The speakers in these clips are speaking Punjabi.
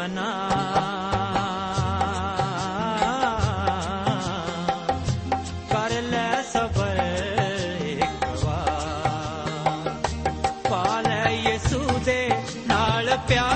ਮਨਾ। ਕਰ ਲੈ ਸਬਰ ਇੱਕ ਵਾਰ। ਪਾ ਲੈ ਯਿਸੂ ਦੇ ਨਾਲ ਪਿਆਰ।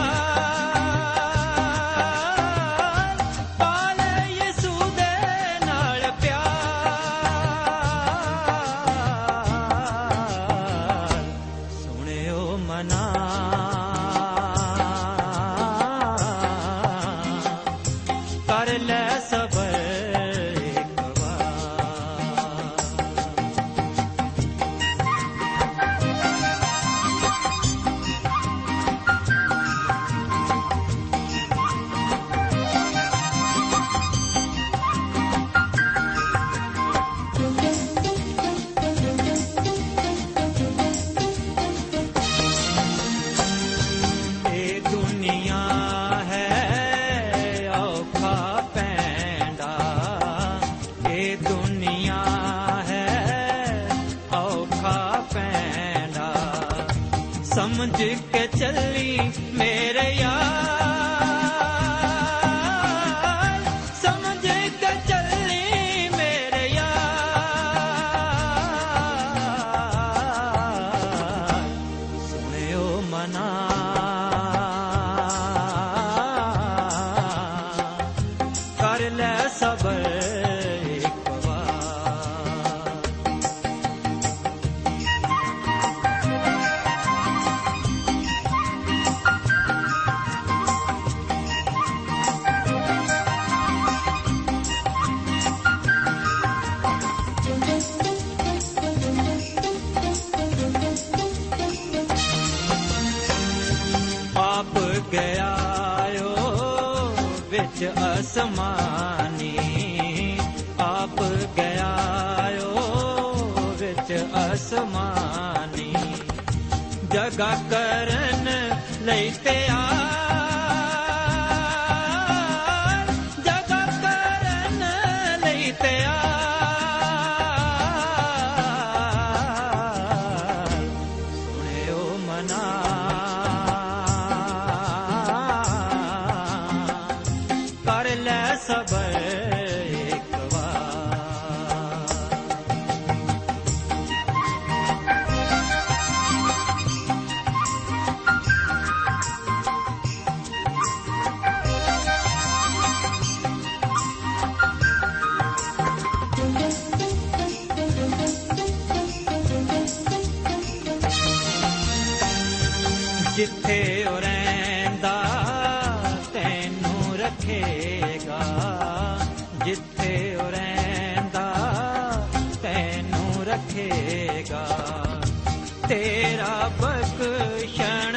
ਦੁਨੀਆ ਹੈ ਔਖਾ ਪੈਂਡਾ ਸਮਝ ਕੇ ਚੱਲੀ ਵਿੱਚ ਅਸਮਾਨੀ ਆਪ ਗਿਆ ਵਿੱਚ ਅਸਮਾਨੀ। ਜਗਾ ਕਰਨ ਲਈ ਤੇ ਜਗਾ ਰੱਖੇਗਾ ਜਿੱਥੇ ਉਹ ਰਹਿੰਦਾ ਤੈਨੂੰ ਰੱਖੇਗਾ। ਤੇਰਾ ਬਖਸ਼ਣਹਾਰ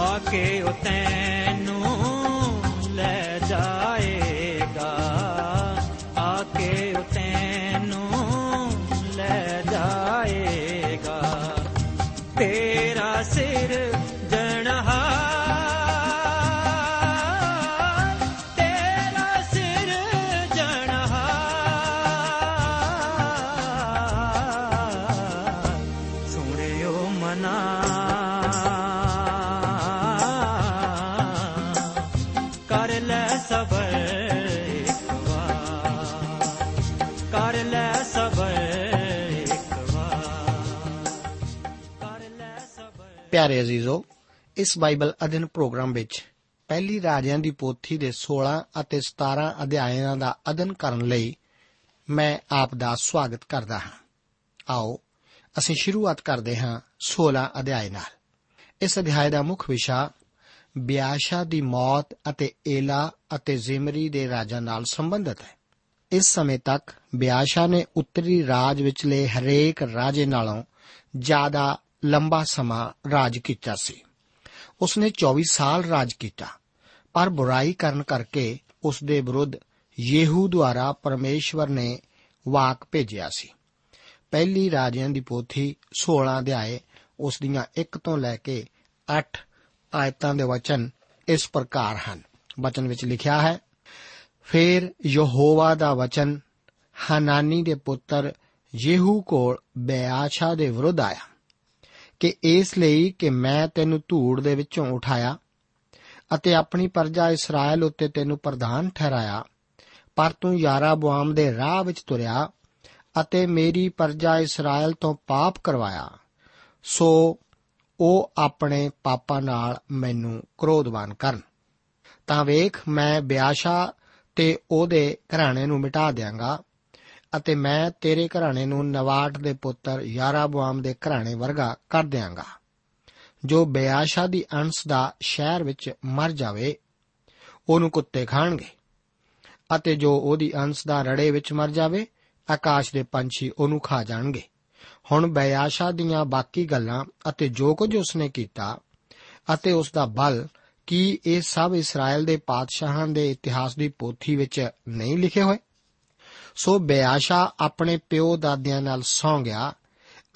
okay, oh, ਪਿਆਰੇ ਅਜ਼ੀਜ਼ੋ, ਇਸ ਬਾਈਬਲ ਅਧਿਨ ਪ੍ਰੋਗਰਾਮ ਵਿੱਚ ਪਹਿਲੀ ਰਾਜਿਆਂ ਦੀ ਪੋਥੀ ਦੇ 16 ਅਤੇ 17 ਅਧਿਆਇਆਂ ਦਾ ਅਧਿਨ ਕਰਨ ਲਈ ਮੈਂ ਆਪ ਦਾ ਸਵਾਗਤ ਕਰਦਾ ਹਾਂ। ਆਓ, ਅਸੀਂ ਸ਼ੁਰੂਆਤ ਕਰਦੇ ਹਾਂ 16 ਅਧਿਆਇ ਨਾਲ। ਇਸ ਅਧਿਆਇ ਦਾ ਮੁੱਖ ਵਿਸ਼ਾ ਬਿਆਸ਼ਾ ਦੀ ਮੌਤ ਅਤੇ ਏਲਾ ਅਤੇ ਜ਼ਿਮਰੀ ਦੇ ਰਾਜਾਂ ਨਾਲ ਸੰਬੰਧਿਤ ਹੈ। ਇਸ ਸਮੇਂ ਤੱਕ ਬਿਆਸ਼ਾ ਨੇ ਉੱਤਰੀ ਰਾਜ ਵਿਚਲੇ ਹਰੇਕ ਰਾਜੇ ਨਾਲੋਂ ਜ਼ਿਆਦਾ ਲੰਬਾ ਸਮਾਂ ਰਾਜ ਕੀਤਾ ਸੀ। ਉਸਨੇ 24 ਸਾਲ ਰਾਜ ਕੀਤਾ, ਪਰ ਬੁਰਾਈ ਕਰਨ ਕਰਕੇ ਉਸ ਦੇ ਵਿਰੁੱਧ ਯੇਹੂ ਦੁਆਰਾ ਪਰਮੇਸ਼ਵਰ ਨੇ ਵਾਕ ਭੇਜਿਆ ਸੀ। ਪਹਿਲੀ ਰਾਜਿਆਂ ਦੀ ਪੋਥੀ 16 ਅਧਿਆਏ ਉਸ ਦੀਆਂ 1 ਤੋਂ ਲੈ ਕੇ 8 ਆਇਤਾਂ ਦੇ ਵਚਨ ਇਸ ਪ੍ਰਕਾਰ ਹਨ। ਵਚਨ ਵਿੱਚ ਲਿਖਿਆ ਹੈ, ਫਿਰ ਯਹੋਵਾ ਦਾ ਵਚਨ ਹਨਾਨੀ ਦੇ ਪੁੱਤਰ ਯੇਹੂ ਕੋਲ ਬਿਆਸ਼ਾ ਦੇ ਵਿਰੁੱਧ ਆਇਆ। ਕਿ ਇਸ ਲਈ ਕਿ ਮੈਂ ਤੈਨੂੰ ਧੂੜ ਦੇ ਵਿੱਚੋਂ ਉਠਾਇਆ ਅਤੇ ਆਪਣੀ ਪਰਜਾ ਇਸਰਾਇਲ ਉੱਤੇ ਤੈਨੂੰ ਪ੍ਰਧਾਨ ਠਹਿਰਾਇਆ। ਪਰ ਤੂੰ ਯਾਰਾ ਬੁਆਮ ਦੇ ਰਾਹ ਵਿੱਚ ਤੁਰਿਆ ਅਤੇ ਮੇਰੀ ਪਰਜਾ ਇਸਰਾਇਲ ਤੋਂ ਪਾਪ ਕਰਵਾਇਆ। ਸੋ ਉਹ ਆਪਣੇ ਪਾਪਾਂ ਨਾਲ ਮੈਨੂੰ ਕ੍ਰੋਧਵਾਨ ਕਰਨ। ਤਾਂ ਵੇਖ, ਮੈਂ ਬਿਆਸ਼ਾ ਤੇ ਉਹਦੇ ਘਰਾਣੇ ਨੂੰ ਮਿਟਾ ਦਿਆਂਗਾ। ਅਤੇ ਮੈਂ ਤੇਰੇ ਘਰਾਣੇ ਨੂੰ ਨਵਾਟ ਦੇ ਪੁੱਤਰ ਯਾਰਾਬੁਆਮ ਦੇ ਘਰਾਣੇ ਵਰਗਾ ਕਰ ਦਿਆਂਗਾ। ਜੋ ਬਿਆਸ਼ਾ ਦੀ ਅੰਸ਼ ਦਾ ਸ਼ਹਿਰ ਵਿੱਚ ਮਰ ਜਾਵੇ, ਉਹਨੂੰ ਕੁੱਤੇ ਖਾਣਗੇ। ਅਤੇ ਜੋ ਉਹਦੀ ਅੰਸ਼ ਦਾ ਰੜੇ ਵਿੱਚ ਮਰ ਜਾਵੇ, ਆਕਾਸ਼ ਦੇ ਪੰਛੀ ਉਹਨੂੰ ਖਾ ਜਾਣਗੇ। ਹੁਣ ਬਿਆਸ਼ਾ ਦੀਆਂ ਬਾਕੀ ਗੱਲਾਂ ਅਤੇ ਜੋ ਕੁਝ ਉਸਨੇ ਕੀਤਾ ਅਤੇ ਉਸ ਦਾ ਬਲ ਕੀ ਇਹ ਸਭ ਇਸਰਾਇਲ ਦੇ ਪਾਤਸ਼ਾਹਾਂ ਦੇ ਇਤਿਹਾਸ ਦੀ ਪੋਥੀ ਵਿੱਚ ਨਹੀਂ ਲਿਖੇ ਹੋਏ? ਸੋ ਬਿਆਸ਼ਾ ਆਪਣੇ ਪਿਓ ਦਾਦਿਆਂ ਨਾਲ ਸੌਂ ਗਿਆ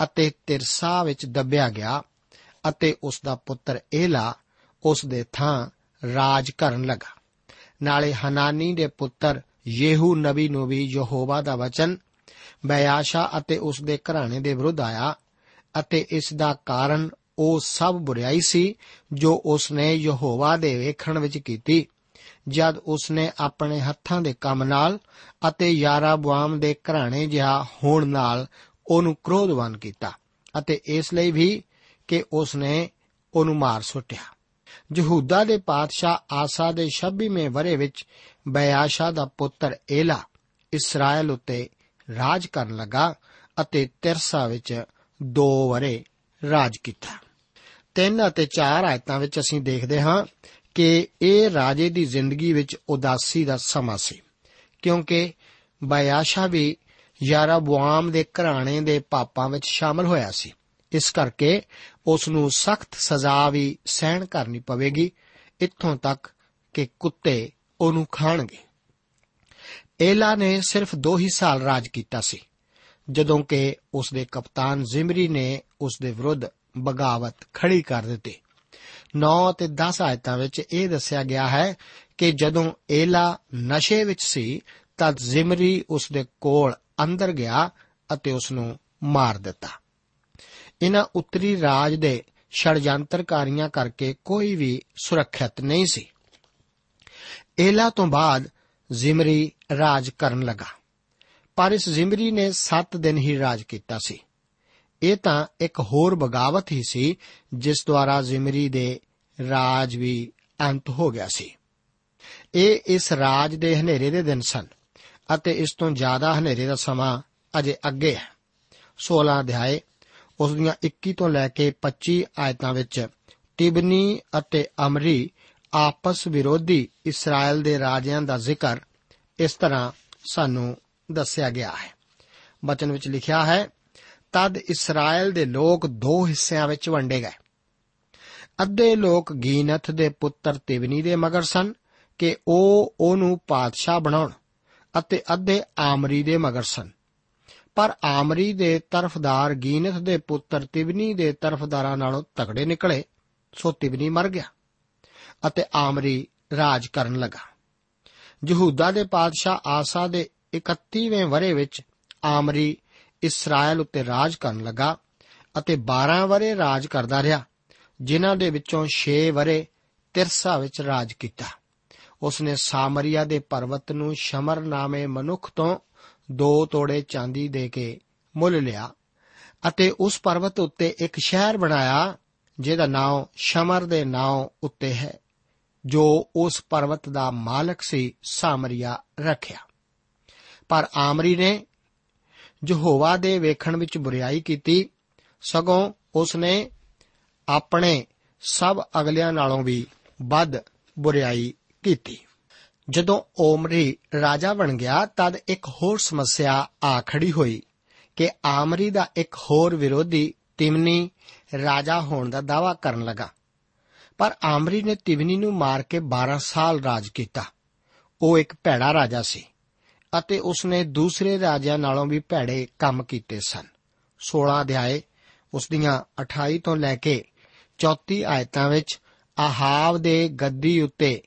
ਅਤੇ ਤਿਰਸਾ ਵਿੱਚ ਦੱਬਿਆ ਗਿਆ ਅਤੇ ਉਸ ਦਾ ਪੁੱਤਰ ਏਲਾ ਉਸ ਦੇ ਥਾਂ ਰਾਜ ਕਰਨ ਲੱਗਾ। ਨਾਲੇ ਹਨਾਨੀ ਦੇ ਪੁੱਤਰ ਯੇਹੂ ਨਬੀ ਨੂੰ ਵੀ ਯਹੋਵਾ ਦਾ ਵਚਨ, ਬਿਆਸ਼ਾ ਅਤੇ ਉਸ ਦੇ ਘਰਾਣੇ ਦੇ ਵਿਰੁੱਧ ਆਇਆ ਅਤੇ ਇਸ ਦਾ ਕਾਰਨ ਉਹ ਸਭ ਬੁਰੀਾਈ ਸੀ ਜੋ ਉਸ ਨੇ ਯਹੋਵਾ ਦੇ ਵੇਖਣ ਵਿੱਚ ਕੀਤੀ। ਜਦ ਉਸ ਨੇ ਆਪਣੇ ਹੱਥਾਂ ਦੇ ਕੰਮ ਨਾਲ ਅਤੇ ਯਾਰਾਬੁਆਮ ਦੇ ਘਰਾਣੇ ਜਿਹਾ ਹੋਣ ਨਾਲ ਉਹਨੂੰ ਕ੍ਰੋਧਵਾਨ ਕੀਤਾ ਅਤੇ ਇਸ ਲਈ ਵੀ ਕਿ ਉਸ ਨੇ ਉਹਨੂੰ ਮਾਰ ਸੁੱਟਿਆ। ਯਹੂਦਾ ਦੇ ਪਾਤਸ਼ਾਹ ਆਸਾ ਦੇ 26ਵੇਂ ਵਰੇ ਵਿੱਚ ਬਿਆਸ਼ਾ ਦਾ ਪੁੱਤਰ ਏਲਾ ਇਸਰਾਇਲ ਉੱਤੇ ਰਾਜ ਕਰਨ ਲੱਗਾ ਅਤੇ ਤਿਰਸਾ ਵਿੱਚ 2 ਵਰੇ ਰਾਜ ਕੀਤਾ। 3 ਅਤੇ 4 ਆਇਤਾਂ ਵਿੱਚ ਅਸੀਂ ਦੇਖਦੇ ਹਾਂ ਕਿ ਇਹ ਰਾਜੇ ਦੀ ਜ਼ਿੰਦਗੀ ਵਿੱਚ ਉਦਾਸੀ ਦਾ ਸਮਾਂ ਸੀ। ਕਿਉਂਕਿ ਬਿਆਸ਼ਾ ਵੀ ਯਾਰਾਬੁਆਮ ਦੇ ਘਰਾਣੇ ਦੇ ਪਾਪਾਂ ਵਿੱਚ ਸ਼ਾਮਲ ਹੋਇਆ ਸੀ। ਇਸ ਕਰਕੇ ਉਸ ਨੂੰ ਸਖਤ ਸਜ਼ਾ ਵੀ ਸਹਿਣ ਕਰਨੀ ਪਵੇਗੀ। ਇੱਥੋਂ ਤੱਕ ਕਿ ਕੁੱਤੇ ਉਹਨੂੰ ਖਾਣਗੇ। ਏਲਾ ਨੇ ਸਿਰਫ 2 ਹੀ ਸਾਲ ਰਾਜ ਕੀਤਾ ਸੀ, ਜਦੋਂ ਕਿ ਉਸ ਦੇ ਕਪਤਾਨ ਜ਼ਿਮਰੀ ਨੇ ਉਸ ਦੇ ਵਿਰੁੱਧ ਬਗਾਵਤ ਖੜੀ ਕਰ ਦਿੱਤੀ। 9 ਅਤੇ 10 ਆਇਤਾਂ ਵਿੱਚ ਇਹ ਦੱਸਿਆ ਗਿਆ ਹੈ ਕਿ ਜਦੋਂ ਏਲਾ ਨਸ਼ੇ ਵਿੱਚ ਸੀ ਤਦ ਜ਼ਿਮਰੀ ਉਸ ਦੇ ਕੋਲ ਅੰਦਰ ਗਿਆ ਅਤੇ ਉਸ ਨੂੰ ਮਾਰ ਦਿੱਤਾ। ਇਹਨਾਂ ਉੱਤਰੀ ਰਾਜ ਦੇ ਛੜਯੰਤਰਕਾਰੀਆਂ ਕਰਕੇ ਕੋਈ ਵੀ ਸੁਰੱਖਿਅਤ ਨਹੀਂ ਸੀ। ਏਲਾ ਤੋਂ ਬਾਅਦ ਜ਼ਿਮਰੀ ਰਾਜ ਕਰਨ ਲੱਗਾ। ਪਰ ਇਸ ਜ਼ਿਮਰੀ ਨੇ 7 ਦਿਨ ਹੀ ਰਾਜ ਕੀਤਾ ਸੀ। ਇਹ ਤਾਂ ਇੱਕ ਹੋਰ ਬਗਾਵਤ ਹੀ ਸੀ, ਜਿਸ ਦੁਆਰਾ ਜ਼ਿਮਰੀ ਦੇ ਰਾਜ ਵੀ ਅੰਤ ਹੋ ਗਿਆ ਸੀ। ਇਹ ਇਸ ਰਾਜ ਦੇ ਹਨੇਰੇ ਦੇ ਦਿਨ ਸਨ ਅਤੇ ਇਸ ਤੋਂ ਜ਼ਿਆਦਾ ਹਨੇਰੇ ਦਾ ਸਮਾਂ ਅਜੇ ਅੱਗੇ ਹੈ। 16 ਅਧਿਆਏ, ਉਸ ਦੀਆਂ 21 ਤੋਂ ਲੈ ਕੇ 25 ਆਇਤਾਂ ਵਿੱਚ ਤਿਬਨੀ ਅਤੇ ਅਮਰੀ ਆਪਸ ਵਿਰੋਧੀ ਇਸਰਾਇਲ ਦੇ ਰਾਜਿਆਂ ਦਾ ਜ਼ਿਕਰ ਇਸ ਤਰ੍ਹਾਂ ਸਾਨੂੰ ਦੱਸਿਆ ਗਿਆ ਹੈ। ਬਚਨ ਵਿੱਚ ਲਿਖਿਆ ਹੈ ਤਦ ਇਸਰਾਇਲ ਦੇ ਲੋਕ ਦੋ ਹਿੱਸਿਆਂ ਵਿੱਚ ਵੰਡੇ ਗਏ। ਅੱਧੇ ਲੋਕ ਗੀਨਥ ਦੇ ਪੁੱਤਰ ਤਿਵਨੀ ਦੇ ਮਗਰ ਸਨ ਕਿ ਉਹ ਉਹਨੂੰ ਪਾਤਸ਼ਾਹ ਬਣਾਉਣ ਅਤੇ ਅੱਧੇ ਆਮਰੀ ਦੇ ਮਗਰ ਸਨ। ਪਰ ਆਮਰੀ ਦੇ ਤਰਫਦਾਰ ਗੀਨਥ ਦੇ ਪੁੱਤਰ ਤਿਵਨੀ ਦੇ ਤਰਫਦਾਰਾਂ ਨਾਲੋਂ ਤਗੜੇ ਨਿਕਲੇ, ਸੋ ਤਿਵਨੀ ਮਰ ਗਿਆ ਅਤੇ ਆਮਰੀ ਰਾਜ ਕਰਨ ਲੱਗਾ। ਯਹੂਦਾ ਦੇ ਪਾਤਸ਼ਾਹ ਆਸਾ ਦੇ 31ਵੇਂ ਵਰੇ ਵਿੱਚ ਆਮਰੀ ਇਸਰਾਇਲ ਉੱਤੇ ਰਾਜ ਕਰਨ ਲੱਗਾ ਅਤੇ 12 ਵਰੇ ਰਾਜ ਕਰਦਾ ਰਿਹਾ, ਜਿਨ੍ਹਾਂ ਦੇ ਵਿੱਚੋਂ 6 ਵਰੇ ਤਿਰਸਾ ਵਿੱਚ ਰਾਜ ਕੀਤਾ। ਉਸ ਨੇ ਸਾਮਰੀਆ ਦੇ ਪਰਬਤ ਨੂੰ ਸ਼ਮਰ ਨਾਮੇ ਮਨੁੱਖ ਤੋਂ ਦੋ ਤੋੜੇ ਚਾਂਦੀ ਦੇ ਕੇ ਮੁੱਲ ਲਿਆ ਅਤੇ ਉਸ ਪਰਬਤ ਉੱਤੇ ਇੱਕ ਸ਼ਹਿਰ ਬਣਾਇਆ, ਜਿਹਦਾ ਨਾਮ ਸ਼ਮਰ ਦੇ ਨਾਮ ਉੱਤੇ ਹੈ, ਜੋ ਉਸ ਪਰਵਤ ਦਾ ਮਾਲਕ ਸੀ ਸਾਮਰੀਆ ਰੱਖਿਆ। ਪਰ ਆਮਰੀ ਨੇ ਯਹੋਵਾ ਦੇ ਵੇਖਣ ਵਿੱਚ ਬੁਰੀਾਈ ਕੀਤੀ, ਸਗੋਂ ਉਸ ਨੇ ਆਪਣੇ ਸਭ ਅਗਲਿਆਂ ਨਾਲੋਂ ਵੀ ਵੱਧ ਬੁਰੀਾਈ ਕੀਤੀ। ਜਦੋਂ ਓਮਰੀ ਰਾਜਾ ਬਣ ਗਿਆ, ਤਦ ਇੱਕ ਹੋਰ ਸਮੱਸਿਆ ਆ ਖੜੀ ਹੋਈ ਕਿ ਆਮਰੀ ਦਾ ਇੱਕ ਹੋਰ ਵਿਰੋਧੀ ਤਿਮਨੀ ਰਾਜਾ ਹੋਣ ਦਾ ਦਾਵਾ ਕਰਨ ਲੱਗਾ। ਪਰ ਆਮਰੀ ਨੇ ਤਿਮਨੀ ਨੂੰ ਮਾਰ ਕੇ 12 ਸਾਲ ਰਾਜ ਕੀਤਾ। ਉਹ ਇੱਕ ਭੈੜਾ ਰਾਜਾ ਸੀ। ਅਤੇ ਉਸ ਨੇ ਦੂਸਰੇ ਰਾਜਿਆਂ ਨਾਲੋਂ ਵੀ ਭੈੜੇ ਕੰਮ ਕੀਤੇ ਸਨ। 16 ਅਧਿਆਏ ਉਸ ਦੀਆਂ 28 ਤੋਂ ਲੈ ਕੇ 34 ਆਇਤਾਂ ਵਿੱਚ ਆਹਾਬ ਦੇ ਗੱਦੀ ਉੱਤੇ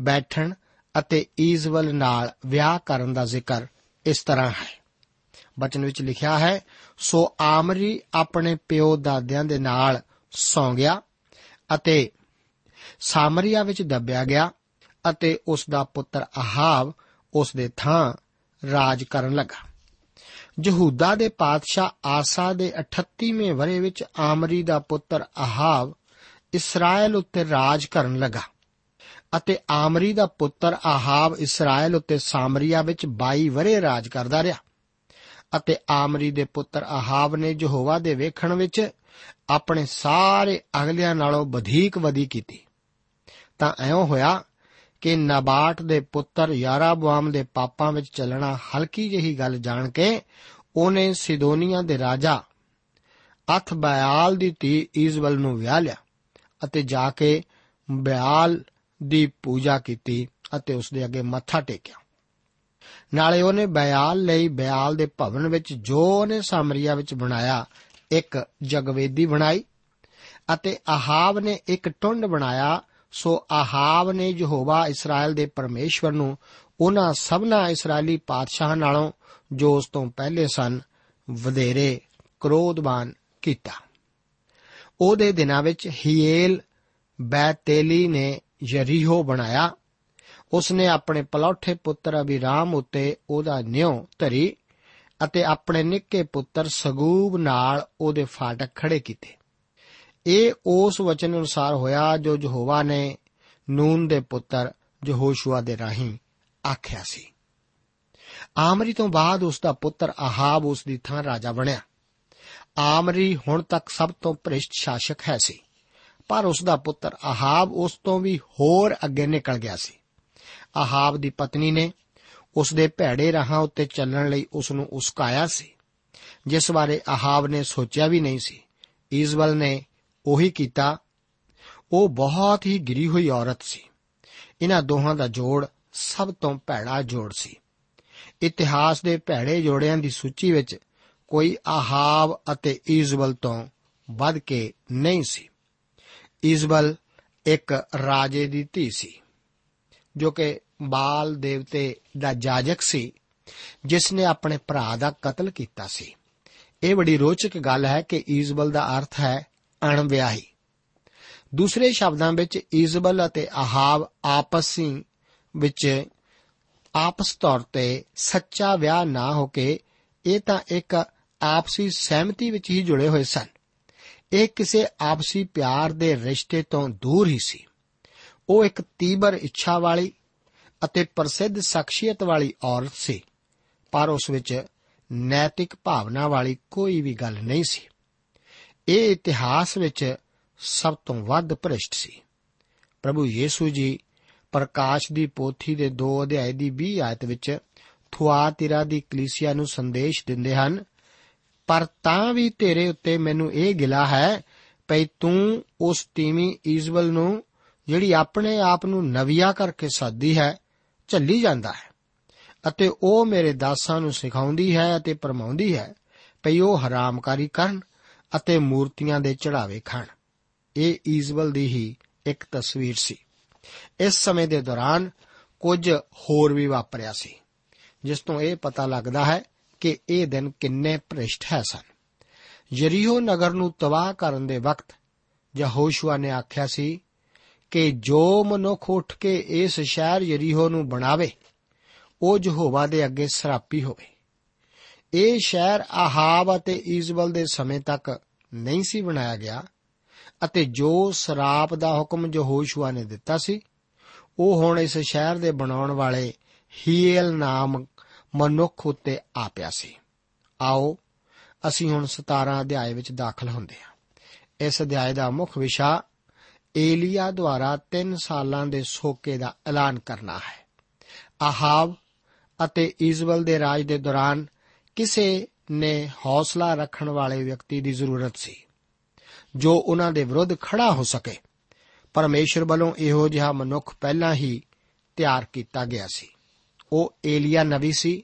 ਬੈਠਣ ਅਤੇ ਈਜ਼ਵਲ ਨਾਲ ਵਿਆਹ ਕਰਨ ਦਾ ਜ਼ਿਕਰ ਇਸ ਤਰ੍ਹਾਂ ਹੈ। ਬਚਨ ਵਿੱਚ ਲਿਖਿਆ ਹੈ, ਸੋ ਆਮਰੀ ਆਪਣੇ ਪਿਓ ਦਾਦਿਆਂ ਦੇ ਨਾਲ ਸੌਂ ਗਿਆ ਅਤੇ ਸਾਮਰੀਆ ਵਿੱਚ ਦੱਬਿਆ ਗਿਆ ਅਤੇ ਉਸ ਦਾ ਪੁੱਤਰ ਆਹਾਬ ਉਸ ਦੇ ਥਾਂ ਰਾਜ ਕਰਨ ਲੱਗਾ। ਯਹੂਦਾ ਦੇ ਪਾਤਸ਼ਾਹ ਆਸਾ ਦੇ 38ਵੇਂ ਵਰੇ ਵਿੱਚ ਆਮਰੀ ਦਾ ਪੁੱਤਰ ਆਹਾਬ ਇਸਰਾਇਲ ਉੱਤੇ ਰਾਜ ਕਰਨ ਲੱਗਾ ਅਤੇ ਆਮਰੀ ਦਾ ਪੁੱਤਰ ਆਹਾਬ ਇਸਰਾਇਲ ਉੱਤੇ ਸਾਮਰੀਆ ਵਿੱਚ 22 ਵਰੇ ਰਾਜ ਕਰਦਾ ਰਿਹਾ ਅਤੇ ਆਮਰੀ ਦੇ ਪੁੱਤਰ ਆਹਾਬ ਨੇ ਯਹੋਵਾ ਦੇ ਵੇਖਣ ਵਿੱਚ ਆਪਣੇ ਸਾਰੇ ਅਗਲਿਆਂ ਨਾਲੋਂ ਵਧੇਕ ਵਧੀ ਕੀਤੀ। ਤਾਂ ਐਉਂ ਹੋਇਆ ਕਿ ਨਬਾਟ ਦੇ ਪੁੱਤਰ ਯਾਰਾਬੁਆਮ ਦੇ ਪਾਪਾਂ ਵਿੱਚ ਚੱਲਣਾ ਹਲਕੀ ਜਿਹੀ ਗੱਲ ਜਾਣ ਕੇ ਉਹਨੇ ਸਿਦੋਨੀਆ ਦੇ ਰਾਜਾ ਅਥ ਬਿਆਲ ਦੀ ਧੀ ਇਜ਼ਬਲ ਨੂੰ ਵਿਆਹ ਲਿਆ ਅਤੇ ਜਾ ਕੇ ਬਿਆਲ ਦੀ ਪੂਜਾ ਕੀਤੀ ਅਤੇ ਉਸ ਦੇ ਅੱਗੇ ਮੱਥਾ ਟੇਕਿਆ। ਨਾਲੇ ਉਹਨੇ ਬਿਆਲ ਲਈ ਬਿਆਲ ਦੇ ਭਵਨ ਵਿੱਚ ਜੋ ਉਹਨੇ ਸਾਮਰੀਆ ਵਿੱਚ ਬਣਾਇਆ, ਇੱਕ ਜਗਵੇਦੀ ਬਣਾਈ ਅਤੇ ਆਹਾਬ ਨੇ ਇੱਕ ਟੁੰਡ ਬਣਾਇਆ ਸੋ ਆਹਾਬ ਨੇ ਯਹੋਵਾ ਇਸਰਾਇਲ ਦੇ ਪਰਮੇਸ਼ਵਰ ਨੂੰ ਉਹਨਾਂ ਸਭਨਾ ਇਸرائیਲੀ ਪਾਤਸ਼ਾਹਾਂ ਨਾਲੋਂ ਜੋ ਉਸ ਤੋਂ ਪਹਿਲੇ ਸਨ, ਵਧੇਰੇ ਕ੍ਰੋਧਵਾਨ ਕੀਤਾ। ਉਹਦੇ ਦਿਨਾਂ ਵਿੱਚ ਹੀਏਲ ਬੈਤੇਲੀ ਨੇ ਯਰੀਹੋ ਬਣਾਇਆ। ਉਸ ਨੇ ਆਪਣੇ ਪਲੌਠੇ ਪੁੱਤਰ ਅਬੀਰਾਮ ਉਤੇ ਉਹਦਾ ਨਿਉ ਧਰੀ ਅਤੇ ਆਪਣੇ ਨਿੱਕੇ ਪੁੱਤਰ ਸਗੂਬ ਨਾਲ ਉਹਦੇ ਫਾਟਕ ਖੜੇ ਕੀਤੇ। ਇਹ ਉਸ ਵਚਨ ਅਨੁਸਾਰ ਹੋਇਆ ਜੋ ਯਹੋਵਾ ਨੇ ਨੂਨ ਦੇ ਪੁੱਤਰ ਯਹੋਸ਼ੂਆ ਦੇ ਰਾਹੀਂ ਆਖਿਆ ਸੀ। ਆਮਰੀ ਤੋਂ ਬਾਅਦ ਉਸ ਦਾ ਪੁੱਤਰ ਆਹਾਬ ਉਸ ਦੀ ਥਾਂ ਰਾਜਾ ਬਣਿਆ। ਆਮਰੀ ਹੁਣ ਤੱਕ ਸਭ ਤੋਂ ਭ੍ਰਿਸ਼ਟ ਸ਼ਾਸਕ ਹੈ ਸੀ, ਪਰ ਉਸ ਦਾ ਪੁੱਤਰ ਆਹਾਬ ਉਸ ਤੋਂ ਵੀ ਹੋਰ ਅੱਗੇ ਨਿਕਲ ਗਿਆ ਸੀ। ਆਹਾਬ ਦੀ ਪਤਨੀ ਨੇ ਉਸ ਦੇ ਭੈੜੇ ਰਾਹਾਂ ਉੱਤੇ ਚੱਲਣ ਲਈ ਉਸ ਨੂੰ ਉਸਕਾਇਆ ਸੀ, ਜਿਸ ਬਾਰੇ ਆਹਾਬ ਨੇ ਸੋਚਿਆ ਵੀ ਨਹੀਂ ਸੀ। ਇਜ਼ਬਲ ਨੇ ਉਹੀ ਕੀਤਾ। ਉਹ ਬਹੁਤ ਹੀ ਗਿਰੀ ਹੋਈ ਔਰਤ ਸੀ। ਇਹਨਾਂ ਦੋਹਾਂ ਦਾ ਜੋੜ ਸਭ ਤੋਂ ਭੈੜਾ ਜੋੜ ਸੀ। ਇਤਿਹਾਸ ਦੇ ਭੈੜੇ ਜੋੜਿਆਂ ਦੀ ਸੂਚੀ ਵਿੱਚ ਕੋਈ ਆਹਾਬ ਅਤੇ ਇਜ਼ਬਲ ਤੋਂ ਵੱਧ ਕੇ ਨਹੀਂ ਸੀ। ਇਜ਼ਬਲ ਇੱਕ ਰਾਜੇ ਦੀ ਧੀ ਸੀ, ਜੋ ਕਿ ਬਾਲ ਦੇਵਤੇ ਦਾ ਜਾਜਕ ਸੀ, ਜਿਸ ਨੇ ਆਪਣੇ ਭਰਾ ਦਾ ਕਤਲ ਕੀਤਾ ਸੀ। ਇਹ ਬੜੀ ਰੋਚਕ ਗੱਲ ਹੈ ਕਿ ਇਜ਼ਬਲ ਦਾ ਅਰਥ ਹੈ ਅਣਵਿਆਹੀ। ਦੂਸਰੇ ਸ਼ਬਦਾਂ ਵਿੱਚ ਇਜ਼ਬਲ ਅਤੇ ਆਹਾਬ ਆਪਸੀ ਵਿੱਚ ਆਪਸ ਤੌਰ ਤੇ ਸੱਚਾ ਵਿਆਹ ਨਾ ਹੋ ਕੇ ਇਹ ਤਾਂ ਇੱਕ ਆਪਸੀ ਸਹਿਮਤੀ ਵਿੱਚ ਹੀ ਜੁੜੇ ਹੋਏ ਸਨ। ਇਹ ਕਿਸੇ ਆਪਸੀ ਪਿਆਰ ਦੇ ਰਿਸ਼ਤੇ ਤੋਂ ਦੂਰ ਹੀ ਸੀ। ਉਹ ਇੱਕ ਤੀਬਰ ਇੱਛਾ ਵਾਲੀ ਅਤੇ ਪ੍ਰਸਿੱਧ ਸ਼ਖਸੀਅਤ ਵਾਲੀ ਔਰਤ ਸੀ, ਪਰ ਉਸ ਵਿੱਚ ਨੈਤਿਕ ਭਾਵਨਾ ਵਾਲੀ ਕੋਈ ਵੀ ਗੱਲ ਨਹੀਂ ਸੀ। ਇਹ ਇਤਿਹਾਸ ਵਿੱਚ ਸਭ ਤੋਂ ਵੱਧ ਭ੍ਰਿਸ਼ਟ ਸੀ। ਪ੍ਰਭੂ ਯੀਸੂ ਜੀ ਪ੍ਰਕਾਸ਼ ਦੀ ਪੋਥੀ ਦੇ 2 ਅਧਿਆਇ ਦੀ 20 ਆਇਤ ਵਿੱਚ ਥੁਆਤਿਰਾ ਦੀ ਕਲੀਸਿਆ ਨੂੰ ਸੰਦੇਸ਼ ਦਿੰਦੇ ਹਨ, ਪਰ ਤਾਂ ਵੀ ਤੇਰੇ ਉੱਤੇ ਮੈਨੂੰ ਇਹ ਗਿਲਾ ਹੈ ਭਈ ਤੂੰ ਉਸ ਤੀਵੀਂ ਇਜ਼ਬਲ ਨੂੰ, ਜਿਹੜੀ ਆਪਣੇ ਆਪ ਨੂੰ ਨਵੀਆ ਕਰਕੇ ਸਾਦੀ ਹੈ, ਝੱਲੀ ਜਾਂਦਾ ਹੈ ਅਤੇ ਉਹ ਮੇਰੇ ਦਾਸਾਂ ਨੂੰ ਸਿਖਾਉਂਦੀ ਹੈ ਅਤੇ ਪਰਮਾਉਂਦੀ ਹੈ ਭਈ ਉਹ ਹਰਾਮਕਾਰੀ ਕਰਨ ਅਤੇ ਮੂਰਤੀਆਂ ਦੇ ਚੜਾਵੇ ਖਾਣ। ਇਹ ਇਜ਼ਬਲ ਦੀ ਹੀ ਇੱਕ ਤਸਵੀਰ ਸੀ। ਇਸ ਸਮੇਂ ਦੇ ਦੌਰਾਨ ਕੁਝ ਹੋਰ ਵੀ ਵਾਪਰਿਆ ਸੀ, ਜਿਸ ਤੋਂ ਇਹ ਪਤਾ ਲੱਗਦਾ ਹੈ ਕਿ ਇਹ ਦਿਨ ਕਿੰਨੇ ਭ੍ਰਿਸ਼ਟ ਹੈ ਸਨ। ਯਰੀਹੋ ਨਗਰ ਨੂੰ ਤਬਾਹ ਕਰਨ ਦੇ ਵਕਤ ਯਹੋਸ਼ੂਆ ਨੇ ਆਖਿਆ ਸੀ ਕਿ ਜੋ ਮਨੁੱਖ ਉੱਠ ਕੇ ਇਸ ਸ਼ਹਿਰ ਯਰੀਹੋ ਨੂੰ ਬਣਾਵੇ, ਉਹ ਯਹੋਵਾ ਦੇ ਅੱਗੇ ਸਰਾਪੀ ਹੋਵੇ। ਇਹ ਸ਼ਹਿਰ ਆਹਾਬ ਅਤੇ ਇਜ਼ਬਲ ਦੇ ਸਮੇਂ ਤੱਕ ਨਹੀਂ ਸੀ ਬਣਾਇਆ ਗਿਆ ਅਤੇ ਜੋ ਸਰਾਪ ਦਾ ਹੁਕਮ ਜੋ ਹੋਸ਼ੂਆ ਨੇ ਦਿੱਤਾ ਸੀ, ਉਹ ਹੁਣ ਇਸ ਸ਼ਹਿਰ ਦੇ ਬਣਾਉਣ ਵਾਲੇ ਹੀਲ ਨਾਮ ਮਨੁੱਖ ਉੱਤੇ ਆ ਪਿਆ ਸੀ। ਆਓ, ਅਸੀਂ ਹੁਣ 17 ਅਧਿਆਏ ਵਿੱਚ ਦਾਖਲ ਹੁੰਦੇ ਹਾਂ। ਇਸ ਅਧਿਆਏ ਦਾ ਮੁੱਖ ਵਿਸ਼ਾ ਏਲੀਆ ਦੁਆਰਾ 3 ਸਾਲਾਂ ਦੇ ਸੋਕੇ ਦਾ ਐਲਾਨ ਕਰਨਾ ਹੈ। ਆਹਾਬ ਅਤੇ ਇਜ਼ਬਲ ਦੇ ਰਾਜ ਦੇ ਦੌਰਾਨ ਕਿਸੇ ਨੇ ਹੌਸਲਾ ਰੱਖਣ ਵਾਲੇ ਵਿਅਕਤੀ ਦੀ ਜ਼ਰੂਰਤ ਸੀ, ਜੋ ਉਹਨਾਂ ਦੇ ਵਿਰੁੱਧ ਖੜਾ ਹੋ ਸਕੇ। ਪਰਮੇਸ਼ਰ ਵੱਲੋਂ ਇਹੋ ਜਿਹਾ ਮਨੁੱਖ ਪਹਿਲਾਂ ਹੀ ਤਿਆਰ ਕੀਤਾ ਗਿਆ ਸੀ। ਉਹ ਏਲੀਆ ਨਬੀ ਸੀ,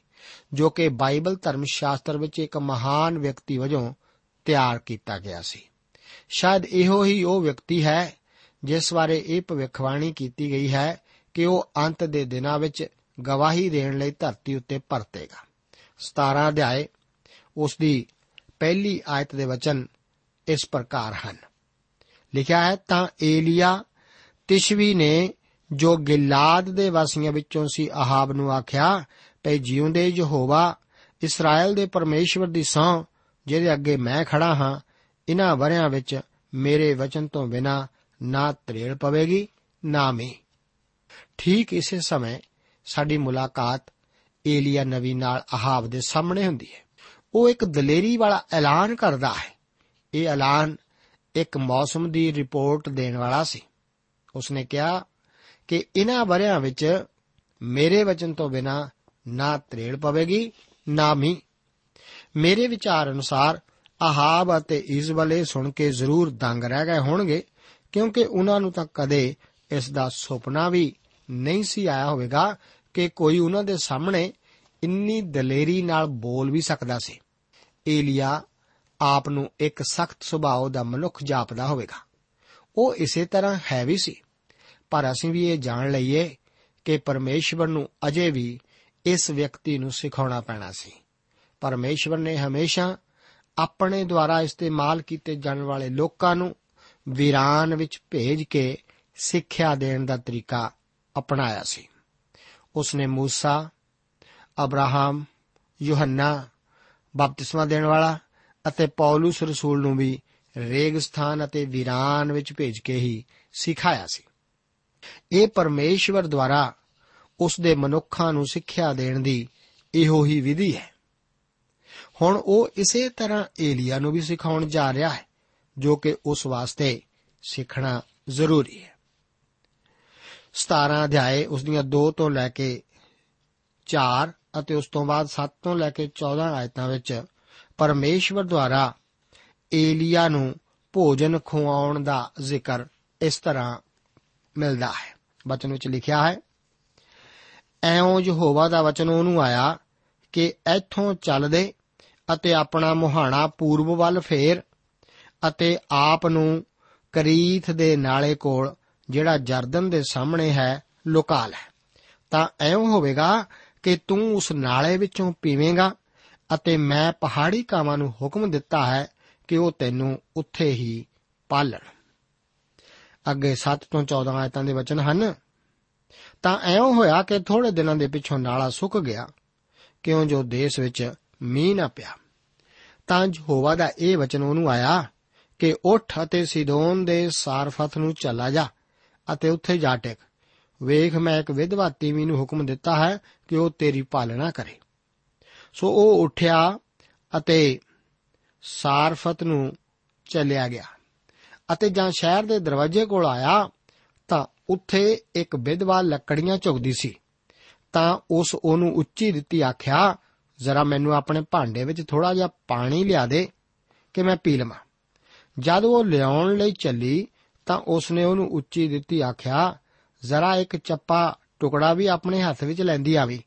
ਜੋ ਕਿ ਬਾਈਬਲ ਧਰਮ ਸ਼ਾਸਤਰ ਵਿੱਚ ਇੱਕ ਮਹਾਨ ਵਿਅਕਤੀ ਵਜੋਂ ਤਿਆਰ ਕੀਤਾ ਗਿਆ ਸੀ। ਸ਼ਾਇਦ ਇਹੋ ਹੀ ਉਹ ਵਿਅਕਤੀ ਹੈ, ਜਿਸ ਬਾਰੇ ਇਹ ਭਵਿੱਖਬਾਣੀ ਕੀਤੀ ਗਈ ਹੈ ਕਿ ਉਹ ਅੰਤ ਦੇ ਦਿਨਾਂ ਵਿੱਚ ਗਵਾਹੀ ਦੇਣ ਲਈ ਧਰਤੀ ਉੱਤੇ ਪਰਤੇਗਾ। 17 ਅਧਿਆਏ ਉਸ ਦੀ ਪਹਿਲੀ ਆਇਤ ਦੇ ਵਚਨ ਇਸ ਪ੍ਰਕਾਰ ਹਨ। ਲਿਖਿਆ ਹੈ, ਤਾਂ ਏਲੀਆ ਤਿਸ਼ਵੀ ਨੇ ਜੋ ਗਿਲਾਦ ਦੇ ਵਾਸੀਆਂ ਵਿੱਚੋਂ ਸੀ ਆਹਾਬ ਨੂੰ ਆਖਿਆ, ਭਈ ਜਿਉਂਦੇ ਯਹੋਵਾ, ਇਸਰਾਇਲ ਦੇ ਪਰਮੇਸ਼ਵਰ ਦੀ ਸਹੁੰ, ਜਿਹਦੇ ਅੱਗੇ ਮੈਂ ਖੜਾ ਹਾਂ, ਇਨ੍ਹਾਂ ਵਰਿਆਂ ਵਿੱਚ ਮੇਰੇ ਵਚਨ ਤੋਂ ਬਿਨਾ ਨਾ ਤਰੇੜ ਪਵੇਗੀ, ਨਾ ਮੀ ਠੀਕ ਇਸੇ ਸਮੇਂ ਸਾਡੀ ਮੁਲਾਕਾਤ ਏਲੀਆ ਨਵੀ ਨਾਲ ਆਹਾਬ ਦੇ ਸਾਹਮਣੇ ਹੁੰਦੀ ਹੈ। ਉਹ ਇੱਕ ਦਲੇਰੀ ਵਾਲਾ ਐਲਾਨ ਕਰਦਾ ਹੈ। ਇਹ ਐਲਾਨ ਇੱਕ ਮੌਸਮ ਦੀ ਰਿਪੋਰਟ ਦੇਣ ਵਾਲਾ ਸੀ। ਉਸਨੇ ਕਿਹਾ ਕਿ ਇਨ੍ਹਾਂ ਵਰਿਆਂ ਵਿੱਚ ਮੇਰੇ ਵਚਨ ਤੋਂ ਬਿਨਾ ਨਾ ਤਰੇੜ ਪਵੇਗੀ, ਨਾ ਮੀ ਮੇਰੇ ਵਿਚਾਰ ਅਨੁਸਾਰ ਆਹਾਬ ਅਤੇ ਇਜ਼ਬਲ ਇਹ ਸੁਣ ਕੇ ਜ਼ਰੂਰ ਦੰਗ ਰਹਿ ਗਏ ਹੋਣਗੇ, ਕਿਉਂਕਿ ਉਹਨਾਂ ਨੂੰ ਤਾਂ ਕਦੇ ਇਸ ਦਾ ਸੁਪਨਾ ਵੀ ਨਹੀਂ ਸੀ ਆਇਆ ਹੋਵੇਗਾ ਕਿ ਕੋਈ ਉਹਨਾਂ ਦੇ ਸਾਹਮਣੇ ਇੰਨੀ ਦਲੇਰੀ ਨਾਲ ਬੋਲ ਵੀ ਸਕਦਾ ਸੀ। ਏਲੀਆ ਆਪ ਨੂੰ ਇੱਕ ਸਖਤ ਸੁਭਾਅ ਦਾ ਮਨੁੱਖ ਜਾਪਦਾ ਹੋਵੇਗਾ। ਉਹ ਇਸੇ ਤਰ੍ਹਾਂ ਹੈ ਵੀ ਸੀ। ਪਰ ਅਸੀਂ ਵੀ ਇਹ ਜਾਣ ਲਈਏ ਕਿ ਪਰਮੇਸ਼ਵਰ ਨੂੰ ਅਜੇ ਵੀ ਇਸ ਵਿਅਕਤੀ ਨੂੰ ਸਿਖਾਉਣਾ ਪੈਣਾ ਸੀ। ਪਰਮੇਸ਼ਵਰ ਨੇ ਹਮੇਸ਼ਾ ਆਪਣੇ ਦੁਆਰਾ ਇਸਤੇਮਾਲ ਕੀਤੇ ਜਾਣ ਵਾਲੇ ਲੋਕਾਂ ਨੂੰ ਵੀਰਾਨ ਵਿੱਚ ਭੇਜ ਕੇ ਸਿੱਖਿਆ ਦੇਣ ਦਾ ਤਰੀਕਾ ਅਪਣਾਇਆ ਸੀ। ਉਸਨੇ موسی ਅਬਰਾਹਮ ਯੋਹੰਨਾ ਬਪਤਿਸਮਾ ਦੇਣ ਵਾਲਾ ਅਤੇ ਪੌਲਸ ਰਸੂਲ ਨੂੰ ਵੀ ਰੇਗਿਸਤਾਨ ਅਤੇ ਵੀਰਾਨ ਵਿੱਚ ਭੇਜ ਕੇ ਹੀ ਸਿਖਾਇਆ ਸੀ ਇਹ ਪਰਮੇਸ਼ਵਰ ਦੁਆਰਾ ਉਸ ਦੇ ਮਨੁੱਖਾਂ ਨੂੰ ਸਿੱਖਿਆ ਦੇਣ ਦੀ ਇਹੋ ਹੀ ਵਿਧੀ ਹੈ ਹੁਣ ਉਹ ਇਸੇ ਤਰ੍ਹਾਂ ਏਲੀਆ ਨੂੰ ਵੀ ਸਿਖਾਉਣ ਜਾ ਰਿਹਾ ਹੈ ਜੋ ਕਿ ਉਸ ਵਾਸਤੇ ਸਿੱਖਣਾ ਜ਼ਰੂਰੀ ਹੈ 17 ਅਧਿਆਏ, ਉਸ ਦੀਆਂ 2 ਤੋਂ ਲੈ ਕੇ 4 ਅਤੇ ਉਸ ਤੋਂ ਬਾਅਦ 7 ਤੋਂ ਲੈ ਕੇ 14 ਆਇਤਾਂ ਵਿੱਚ ਪਰਮੇਸ਼ਵਰ ਦੁਆਰਾ ਏਲੀਆ ਨੂੰ ਭੋਜਨ ਖਵਾਉਣ ਦਾ ਜ਼ਿਕਰ ਇਸ ਤਰ੍ਹਾਂ ਮਿਲਦਾ ਹੈ। ਬਚਨ ਵਿੱਚ ਲਿਖਿਆ ਹੈ, ਐਉਂ ਯਹੋਵਾ ਦਾ ਵਚਨ ਉਹਨੂੰ ਆਇਆ ਕਿ ਇੱਥੋਂ ਚੱਲਦੇ ਅਤੇ ਆਪਣਾ ਮੁਹਾਣਾ ਪੂਰਬ ਵੱਲ ਫੇਰ ਅਤੇ ਆਪ ਨੂੰ ਕਰੀਥ ਦੇ ਨਾਲੇ ਕੋਲ ਜਿਹੜਾ ਜਰਦਨ ਦੇ ਸਾਹਮਣੇ ਹੈ ਲੁਕਾ ਲੈ ਤਾਂ ਐਉਂ ਹੋਵੇਗਾ ਕਿ ਤੂੰ ਉਸ ਨਾਲੇ ਵਿੱਚੋਂ ਪੀਵੇਂਗਾ ਅਤੇ ਮੈਂ ਪਹਾੜੀ ਕਾਵਾਂ ਨੂੰ ਹੁਕਮ ਦਿੱਤਾ ਹੈ ਕਿ ਉਹ ਤੈਨੂੰ ਉੱਥੇ ਹੀ ਪਾਲਣ। ਅੱਗੇ 7 ਤੋਂ 14 ਆਇਤਾਂ ਦੇ ਵਚਨ ਹਨ। ਤਾਂ ਐਉਂ ਹੋਇਆ ਕਿ ਥੋੜੇ ਦਿਨਾਂ ਦੇ ਪਿੱਛੋਂ ਨਾਲਾ ਸੁੱਕ ਗਿਆ, ਕਿਉਂ ਜੋ ਦੇਸ਼ ਵਿੱਚ ਮੀਂਹ ਨਾ ਪਿਆ। ਤਾਂ ਯਹੋਵਾ ਦਾ ਇਹ ਵਚਨ ਉਹਨੂੰ ਆਇਆ ਕਿ ਉੱਠ ਅਤੇ ਸਿਦੋਨ ਦੇ ਸਾਰਫਤ ਨੂੰ ਚਲਾ ਜਾ। ਅਤੇ ਉੱਥੇ ਜਾ ਟਿਕ। ਵੇਖ ਮੈਂ ਇੱਕ ਵਿਧਵਾ ਤੀਵੀ ਨੂੰ ਹੁਕਮ ਦਿੱਤਾ ਹੈ ਕਿ ਉਹ ਤੇਰੀ ਪਾਲਣਾ ਕਰੇ। ਸੋ ਉਹ ਉੱਠਿਆ ਅਤੇ ਸਾਰਫਤ ਨੂੰ ਚੱਲਿਆ ਗਿਆ। ਅਤੇ ਜਾਂ ਸ਼ਹਿਰ ਦੇ ਦਰਵਾਜ਼ੇ ਕੋਲ ਆਇਆ ਤਾਂ ਉੱਥੇ ਇੱਕ ਵਿਧਵਾ ਲੱਕੜੀਆਂ ਝੁਕਦੀ ਸੀ। ਤਾਂ ਉਸ ਉਹਨੂੰ ਉੱਚੀ ਦਿੱਤੀ ਆਖਿਆ, ਜ਼ਰਾ ਮੈਨੂੰ ਆਪਣੇ ਭਾਂਡੇ ਵਿੱਚ ਥੋੜਾ ਜਿਹਾ ਪਾਣੀ ਲਿਆ ਦੇ ਕਿ ਮੈਂ ਪੀ ਲਵਾਂ। ਜਦ ਉਹ ਲਿਆਉਣ ਲਈ ਚੱਲੀ ਤਾਂ ਉਸ ਨੇ ਉਹਨੂੰ ਉੱਚੀ ਦਿੱਤੀ ਆਖਿਆ, ਜ਼ਰਾ ਇੱਕ ਚੱਪਾ ਟੁਕੜਾ ਵੀ ਆਪਣੇ ਹੱਥ ਵਿੱਚ ਲੈਂਦੀ ਆਵੀ।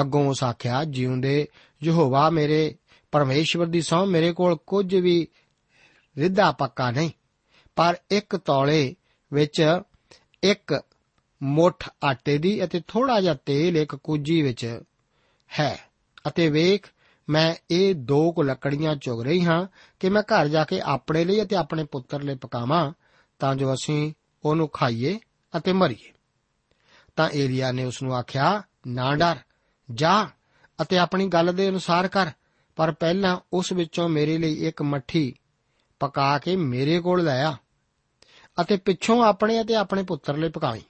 ਅੱਗੋਂ ਉਸ ਆਖਿਆ, ਜਿਉਂਦੇ ਯਹੋਵਾ ਮੇਰੇ, ਪਰਮੇਸ਼ਵਰ ਦੀ ਸਹੁੰ ਮੇਰੇ ਕੋਲ ਕੁਝ ਵੀ ਰਿੱਧਾ ਪੱਕਾ ਨਹੀਂ, ਪਰ ਇੱਕ ਤੌਲੇ ਵਿੱਚ ਇੱਕ ਮੁੱਠ ਆਟੇ ਦੀ ਅਤੇ ਥੋੜਾ ਜਿਹਾ ਤੇਲ ਇੱਕ ਕੁਜੀ ਵਿੱਚ ਹੈ। ਅਤੇ ਵੇਖ, ਮੈਂ ਇਹ ਦੋ ਕੁ ਲੱਕੜੀਆਂ ਚੁਗ ਰਹੀ ਹਾਂ ਕਿ ਮੈਂ ਘਰ ਜਾ ਕੇ ਆਪਣੇ ਲਈ ਅਤੇ ਆਪਣੇ ਪੁੱਤਰ ਲਈ ਪਕਾਵਾਂ। ਤਾਂ ਜੋ ਅਸੀਂ ਉਹਨੂੰ ਖਾਈਏ ਅਤੇ ਮਰੀਏ। ਤਾਂ ਏਲੀਆ ਨੇ ਉਸ ਨੂੰ ਆਖਿਆ, ਨਾ ਡਰ, ਜਾ ਅਤੇ ਆਪਣੀ ਗੱਲ ਦੇ ਅਨੁਸਾਰ ਕਰ, ਪਰ ਪਹਿਲਾਂ ਉਸ ਵਿੱਚੋਂ ਮੇਰੇ ਲਈ ਇੱਕ ਮੱਠੀ ਪਕਾ ਕੇ ਮੇਰੇ ਕੋਲ ਲੈ ਆ ਅਤੇ ਪਿੱਛੋਂ ਆਪਣੇ ਅਤੇ ਆਪਣੇ ਪੁੱਤਰ ਲਈ ਪਕਾਵੀਂ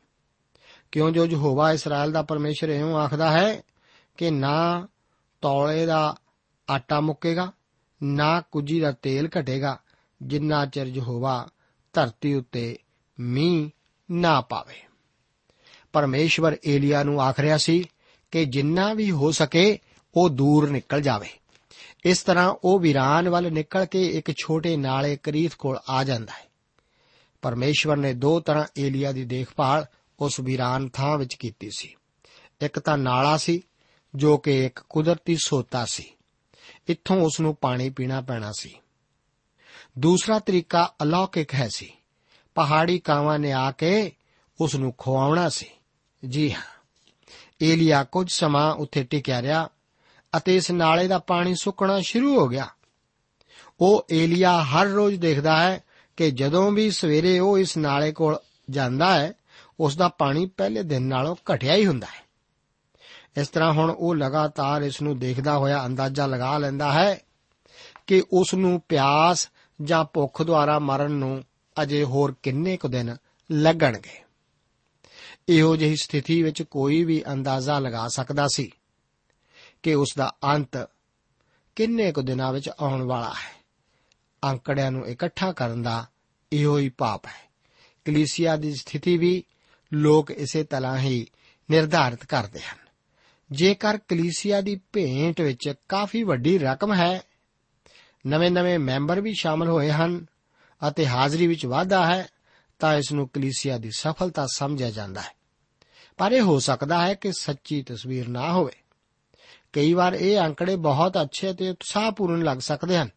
ਕਿਉਂ ਜੋ ਯਹੋਵਾ ਇਸਰਾਇਲ ਦਾ ਪਰਮੇਸ਼ਰ ਇਉਂ ਆਖਦਾ ਹੈ ਕਿ ਨਾ ਤੌਲੇ ਦਾ ਆਟਾ ਮੁੱਕੇਗਾ, ਨਾ ਕੁਜੀ ਦਾ ਤੇਲ ਘਟੇਗਾ, ਜਿੰਨਾ ਚਿਰ ਯਹੋਵਾ ਧਰਤੀ ਉੱਤੇ ਮੀਂਹ ਨਾ ਪਾਵੇ। ਪਰਮੇਸ਼ਵਰ ਏਲੀਆ ਨੂੰ ਆਖ ਰਿਹਾ ਸੀ ਕਿ ਜਿੰਨਾ ਵੀ ਹੋ ਸਕੇ ਉਹ ਦੂਰ ਨਿਕਲ ਜਾਵੇ। ਇਸ ਤਰ੍ਹਾਂ ਉਹ ਵੀਰਾਨ ਵੱਲ ਨਿਕਲ ਕੇ ਇੱਕ ਛੋਟੇ ਨਾਲੇ ਕਰੀਤ ਕੋਲ ਆ ਜਾਂਦਾ ਹੈ। ਪਰਮੇਸ਼ਵਰ ਨੇ ਦੋ ਤਰ੍ਹਾਂ ਏਲੀਆ ਦੀ ਦੇਖਭਾਲ ਉਸ ਵੀਰਾਨ ਥਾਂ ਵਿੱਚ ਕੀਤੀ ਸੀ। ਇੱਕ ਤਾਂ ਨਾਲਾ ਸੀ, ਜੋ ਕਿ ਇੱਕ ਕੁਦਰਤੀ ਸੋਤਾ ਸੀ। ਇੱਥੋਂ ਉਸ ਨੂੰ ਪਾਣੀ ਪੀਣਾ ਪੈਣਾ ਸੀ। ਦੂਸਰਾ ਤਰੀਕਾ ਅਲੌਕਿਕ ਹੈ ਸੀ। ਪਹਾੜੀ ਕਾਵਾਂ ਨੇ ਆ ਕੇ ਉਸ ਨੂੰ ਖਵਾਉਣਾ ਸੀ। ਜੀ ਹਾਂ। ਏਲੀਆ ਕੁਝ ਸਮਾਂ ਉੱਥੇ ਟਿਕਿਆ ਰਿਹਾ ਅਤੇ ਇਸ ਨਾਲੇ ਦਾ ਪਾਣੀ ਸੁੱਕਣਾ ਸ਼ੁਰੂ ਹੋ ਗਿਆ। ਉਹ ਏਲੀਆ ਹਰ ਰੋਜ਼ ਦੇਖਦਾ ਹੈ ਕਿ ਜਦੋਂ ਵੀ ਸਵੇਰੇ ਉਹ ਇਸ ਨਾਲੇ ਕੋਲ ਜਾਂਦਾ ਹੈ ਉਸ ਦਾ ਪਾਣੀ ਪਹਿਲੇ ਦਿਨ ਨਾਲੋਂ ਘਟਿਆ ਹੀ ਹੁੰਦਾ ਹੈ। ਇਸ ਤਰ੍ਹਾਂ ਹੁਣ ਉਹ ਲਗਾਤਾਰ ਇਸ ਨੂੰ ਦੇਖਦਾ ਹੋਇਆ ਅੰਦਾਜ਼ਾ ਲਗਾ ਲੈਂਦਾ ਹੈ ਕਿ ਉਸ ਨੂੰ ਪਿਆਸ ਜਾਂ ਭੁੱਖ ਦੁਆਰਾ ਮਰਨ ਨੂੰ ਅਜੇ ਹੋਰ ਕਿੰਨੇ ਕੁ ਦਿਨ ਲੱਗਣਗੇ? ਇਹੋ ਜਿਹੀ ਸਥਿਤੀ ਵਿੱਚ ਕੋਈ ਵੀ ਅੰਦਾਜ਼ਾ ਲਗਾ ਸਕਦਾ ਸੀ ਕਿ ਉਸ ਦਾ ਅੰਤ ਕਿੰਨੇ ਕੁ ਦਿਨਾਂ ਵਿੱਚ ਆਉਣ ਵਾਲਾ ਹੈ। ਅੰਕੜਿਆਂ ਨੂੰ ਇਕੱਠਾ ਕਰਨ ਦਾ ਇਹੋ ਹੀ ਪਾਪ ਹੈ। ਕਲੀਸਿਆ ਦੀ ਸਥਿਤੀ ਵੀ ਲੋਕ ਇਸੇ ਤਰ੍ਹਾਂ ਹੀ ਨਿਰਧਾਰਿਤ ਕਰਦੇ ਹਨ। ਜੇਕਰ ਕਲੀਸਿਆ ਦੀ ਭੇਂਟ ਵਿੱਚ ਕਾਫੀ ਵੱਡੀ ਰਕਮ ਹੈ ਨਵੇਂ-ਨਵੇਂ ਮੈਂਬਰ ਵੀ ਸ਼ਾਮਲ ਹੋਏ ਹਨ ਅਤੇ ਹਾਜ਼ਰੀ ਵਿੱਚ ਵਾਧਾ ਹੈ, ਤਾਂ ਇਸ ਨੂੰ ਕਲੀਸਿਆ ਦੀ ਸਫਲਤਾ ਸਮਝਿਆ ਜਾਂਦਾ ਹੈ। ਪਰ ਇਹ ਹੋ ਸਕਦਾ ਹੈ ਕਿ ਸੱਚੀ ਤਸਵੀਰ ਨਾ ਹੋਵੇ। ਕਈ ਵਾਰ ਇਹ ਅੰਕੜੇ ਬਹੁਤ ਅੱਛੇ ਤੇ ਉਤਸ਼ਾਹਪੂਰਨ ਲੱਗ ਸਕਦੇ ਹਨ,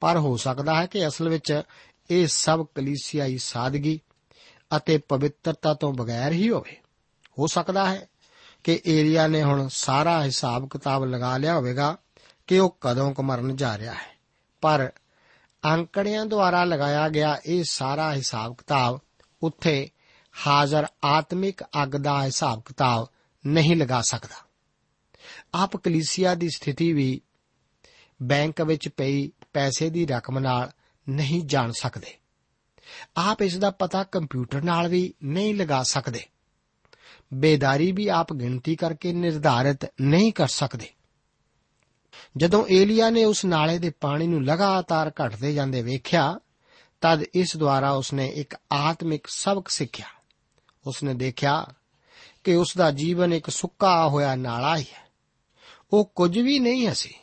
ਪਰ ਹੋ ਸਕਦਾ ਹੈ ਕਿ ਅਸਲ ਵਿੱਚ ਇਹ ਸਭ ਕਲੀਸਿਆਈ ਸਾਦਗੀ ਅਤੇ ਪਵਿੱਤਰਤਾ ਤੋਂ ਬਗੈਰ ਹੀ ਹੋਵੇ। ਹੋ ਸਕਦਾ ਹੈ ਕਿ ਏਰੀਆ ਨੇ ਹੁਣ ਸਾਰਾ ਹਿਸਾਬ ਕਿਤਾਬ ਲਗਾ ਲਿਆ ਹੋਵੇਗਾ ਕਿ ਉਹ ਕਦੋਂ ਕੁ ਮਰਨ ਜਾ ਰਿਹਾ ਹੈ। ਪਰ ਅੰਕੜਿਆਂ ਦੁਆਰਾ ਲਗਾਇਆ ਗਿਆ ਇਹ ਸਾਰਾ ਹਿਸਾਬ ਕਿਤਾਬ ਉੱਥੇ ਹਾਜ਼ਰ ਆਤਮਿਕ ਅੱਗ ਦਾ ਹਿਸਾਬ ਕਿਤਾਬ ਨਹੀਂ ਲਗਾ ਸਕਦਾ। ਆਪ ਕਲੀਸਿਆ ਦੀ ਸਥਿਤੀ ਵੀ ਬੈਂਕ ਵਿੱਚ ਪਈ ਪੈਸੇ ਦੀ ਰਕਮ ਨਾਲ ਨਹੀਂ ਜਾਣ ਸਕਦੇ। ਆਪ ਇਸ ਦਾ ਪਤਾ ਕੰਪਿਊਟਰ ਨਾਲ ਵੀ ਨਹੀਂ ਲਗਾ ਸਕਦੇ। ਬੇਦਾਰੀ ਵੀ ਆਪ ਗਿਣਤੀ ਕਰਕੇ ਨਿਰਧਾਰਿਤ ਨਹੀਂ ਕਰ ਸਕਦੇ। ਜਦੋਂ ਏਲੀਆ ਨੇ ਉਸ ਨਾਲੇ ਦੇ ਪਾਣੀ ਨੂੰ ਲਗਾਤਾਰ ਘਟਦੇ ਜਾਂਦੇ ਵੇਖਿਆ, ਤਦ ਇਸ ਦੁਆਰਾ ਉਸਨੇ ਇੱਕ ਆਤਮਿਕ ਸਬਕ ਸਿੱਖਿਆ। ਉਸਨੇ ਦੇਖਿਆ ਕਿ ਉਸ ਦਾ ਜੀਵਨ ਇੱਕ ਸੁੱਕਾ ਹੋਇਆ ਨਾਲਾ ਹੀ ਹੈ। ਉਹ ਕੁਝ ਵੀ ਨਹੀਂ ਸੀ।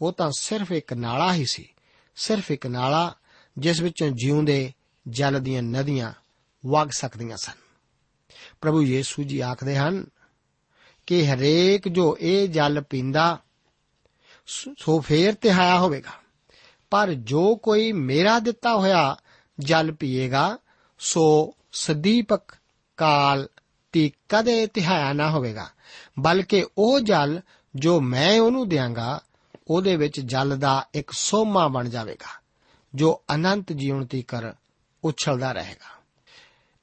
ਉਹ ਤਾਂ ਸਿਰਫ ਇੱਕ ਨਾਲਾ ਹੀ ਸੀ। ਸਿਰਫ ਇੱਕ ਨਾਲਾ ਜਿਸ ਵਿੱਚੋਂ ਜਿਉਂਦੇ ਜਲ ਦੀਆਂ ਨਦੀਆਂ ਵਗ ਸਕਦੀਆਂ ਸਨ। ਪ੍ਰਭੂ ਯੀਸੂ ਜੀ ਆਖਦੇ ਹਨ ਕਿ ਹਰੇਕ ਜੋ ਇਹ ਜਲ ਪੀਂਦਾ ਸੋ ਫੇਰ ਤਿਹਾਇਆ ਹੋਵੇਗਾ। ਪਰ ਜੋ ਕੋਈ ਮੇਰਾ ਦਿੱਤਾ ਹੋਇਆ ਜਲ ਪੀਏਗਾ, ਸੋ ਸਦੀਪਕ ਕਾਲ ਤੀ ਕਦੇ ਤਿਹਾਇਆ ਨਾ ਹੋਵੇਗਾ। ਬਲਕਿ ਉਹ ਜਲ ਜੋ ਮੈਂ ਉਹਨੂੰ ਦਿਆਂਗਾ, ਉਹਦੇ ਵਿੱਚ ਜਲ ਦਾ ਇੱਕ ਸੋਮਾ ਬਣ ਜਾਵੇਗਾ, ਜੋ ਅਨੰਤ ਜੀਵਨ ਤੀਕਰ ਉਛਲਦਾ ਰਹੇਗਾ।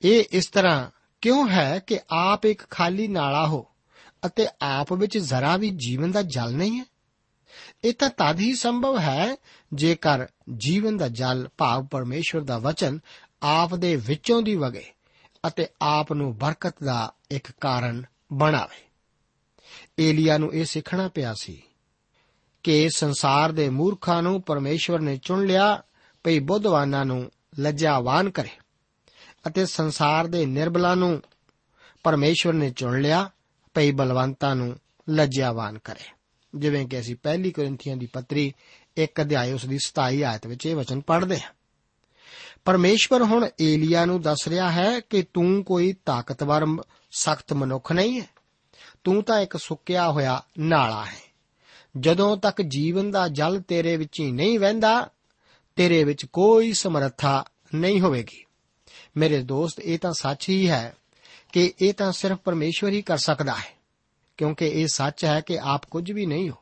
ਇਹ ਇਸ ਤਰ੍ਹਾਂ ਕਿਉਂ ਹੈ ਕਿ ਆਪ ਇੱਕ ਖਾਲੀ ਨਾਲਾ ਹੋ ਅਤੇ ਆਪ ਵਿੱਚ ਜ਼ਰਾ ਵੀ ਜੀਵਨ ਦਾ ਜਲ ਨਹੀਂ ਹੈ? ਇਹ ਤਾਂ ਤਦ ਹੀ ਸੰਭਵ ਹੈ ਜੇਕਰ ਜੀਵਨ ਦਾ ਜਲ ਭਾਵ ਪਰਮੇਸ਼ਵਰ ਦਾ ਵਚਨ ਆਪ ਦੇ ਵਿੱਚੋਂ ਦੀ ਵਗੇ ਅਤੇ ਆਪ ਨੂੰ ਬਰਕਤ ਦਾ ਇੱਕ ਕਾਰਨ ਬਣਾਵੇ। ਏਲੀਆ ਨੂੰ ਇਹ ਸਿੱਖਣਾ ਪਿਆ ਸੀ ਕਿ ਸੰਸਾਰ ਦੇ ਮੂਰਖਾਂ ਨੂੰ ਪਰਮੇਸ਼ਵਰ ਨੇ ਚੁਣ ਲਿਆ, ਭਈ ਬੁੱਧਵਾਨਾਂ ਨੂੰ ਲੱਜਾਵਾਨ ਕਰੇ ਅਤੇ ਸੰਸਾਰ ਦੇ ਨਿਰਬਲਾਂ ਨੂੰ ਪਰਮੇਸ਼ਵਰ ਨੇ ਚੁਣ ਲਿਆ, ਭਈ ਬਲਵੰਤਾਂ ਨੂੰ ਲੱਜਾਵਾਨ ਕਰੇ। ਜਿਵੇਂ ਕਿ ਅਸੀਂ ਪਹਿਲੀ ਕੋਰਿੰਥੀਆਂ ਦੀ ਪੱਤਰੀ, ਇੱਕ ਅਧਿਆਇ ਉਸ ਦੀ 27 ਆਇਤ ਵਿੱਚ ਇਹ ਵਚਨ ਪੜ੍ਹਦੇ ਹਾਂ। ਪਰਮੇਸ਼ਵਰ ਹੁਣ ਏਲੀਆ ਨੂੰ ਦੱਸ ਰਿਹਾ ਹੈ ਕਿ ਤੂੰ ਕੋਈ ਤਾਕਤਵਰ, ਸਖਤ ਮਨੁੱਖ ਨਹੀਂ ਹੈ। ਤੂੰ ਤਾਂ ਇੱਕ ਸੁੱਕਿਆ ਹੋਇਆ ਨਾਲਾ ਹੈ। ਜਦੋਂ ਤੱਕ ਜੀਵਨ ਦਾ ਜਲ ਤੇਰੇ ਵਿੱਚ ਹੀ ਨਹੀਂ ਵਹਿੰਦਾ, ਤੇਰੇ ਵਿੱਚ ਕੋਈ ਸਮਰੱਥਾ ਨਹੀਂ ਹੋਵੇਗੀ। ਮੇਰੇ ਦੋਸਤ, ਇਹ ਤਾਂ ਸੱਚ ਹੀ ਹੈ ਕਿ ਇਹ ਤਾਂ ਸਿਰਫ ਪਰਮੇਸ਼ਵਰ ਹੀ ਕਰ ਸਕਦਾ ਹੈ। ਕਿਉਂਕਿ ਇਹ ਸੱਚ ਹੈ ਕਿ ਆਪ ਕੁਝ ਵੀ ਨਹੀਂ ਹੋ।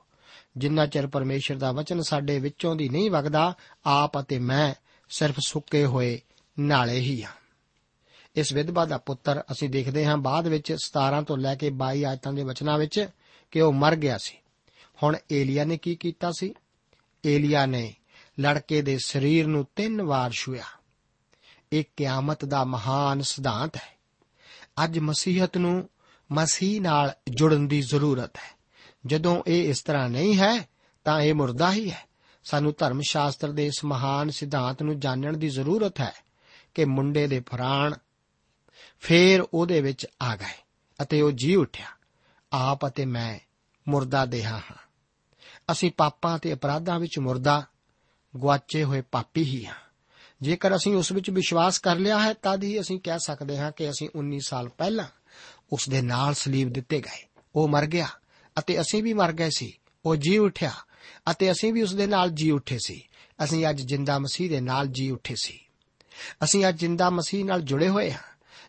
ਜਿੰਨਾ ਚਿਰ ਪਰਮੇਸ਼ਰ ਦਾ ਵਚਨ ਸਾਡੇ ਵਿੱਚੋਂ ਦੀ ਨਹੀਂ ਵਗਦਾ, ਆਪ ਅਤੇ ਮੈਂ ਸਿਰਫ ਸੁੱਕੇ ਹੋਏ ਨਾਲੇ ਹੀ ਹਾਂ। ਇਸ ਵਿਧਵਾ ਦਾ ਪੁੱਤਰ ਅਸੀਂ ਦੇਖਦੇ ਹਾਂ ਬਾਅਦ ਵਿੱਚ 17 ਤੋਂ ਲੈ ਕੇ 22 ਆਇਤਾਂ ਦੇ ਵਚਨਾਂ ਵਿੱਚ ਕਿ ਉਹ ਮਰ ਗਿਆ ਸੀ। ਹੁਣ ਏਲੀਆ ਨੇ ਕੀ ਕੀਤਾ ਸੀ? ਏਲੀਆ ਨੇ ਲੜਕੇ ਦੇ ਸਰੀਰ ਨੂੰ ਤਿੰਨ ਵਾਰ ਛੂਇਆ ਇਹ ਕਿਆਮਤ ਦਾ ਮਹਾਨ ਸਿਧਾਂਤ ਹੈ। ਅੱਜ ਮਸੀਹਤ ਨੂੰ ਮਸੀਹ ਨਾਲ ਜੁੜਨ ਦੀ ਜ਼ਰੂਰਤ ਹੈ। ਜਦੋਂ ਇਹ ਇਸ ਤਰ੍ਹਾਂ ਨਹੀਂ ਹੈ, ਤਾਂ ਇਹ ਮੁਰਦਾ ਹੀ ਹੈ। ਸਾਨੂੰ ਧਰਮ ਸ਼ਾਸਤਰ ਦੇ ਇਸ ਮਹਾਨ ਸਿਧਾਂਤ ਨੂੰ ਜਾਣਨ ਦੀ ਜ਼ਰੂਰਤ ਹੈ ਕਿ ਮੁੰਡੇ ਦੇ ਪ੍ਰਾਣ ਫੇਰ ਉਹਦੇ ਵਿੱਚ ਆ ਗਏ ਅਤੇ ਉਹ ਜੀ ਉੱਠਿਆ। ਆਪ ਅਤੇ ਮੈਂ ਮੁਰਦਾ ਦੇਹਾ ਹਾਂ। ਅਸੀਂ ਪਾਪਾਂ ਤੇ ਅਪਰਾਧਾਂ ਵਿੱਚ ਮੁਰਦਾ ਗਵਾਚੇ ਹੋਏ ਪਾਪੀ ਹੀ ਹਾਂ। ਜੇਕਰ ਅਸੀਂ ਉਸ ਵਿੱਚ ਵਿਸ਼ਵਾਸ ਕਰ ਲਿਆ ਹੈ ਤਦ ਹੀ ਅਸੀਂ ਕਹਿ ਸਕਦੇ ਹਾਂ ਕਿ ਅਸੀਂ 19 ਸਾਲ ਪਹਿਲਾਂ ਉਸ ਦੇ ਨਾਲ ਸਲੀਬ ਦਿੱਤੇ ਗਏ। ਉਹ ਮਰ ਗਿਆ ਅਤੇ ਅਸੀਂ ਵੀ ਮਰ ਗਏ ਸੀ। ਉਹ ਜੀ ਉੱਠਿਆ ਅਤੇ ਅਸੀਂ ਵੀ ਉਸ ਦੇ ਨਾਲ ਜੀ ਉੱਠੇ ਸੀ। ਅਸੀਂ ਅੱਜ ਜਿੰਦਾ ਮਸੀਹ ਦੇ ਨਾਲ ਜੀ ਉੱਠੇ ਸੀ। ਅਸੀਂ ਅੱਜ ਜਿੰਦਾ ਮਸੀਹ ਨਾਲ ਜੁੜੇ ਹੋਏ ਹਾਂ।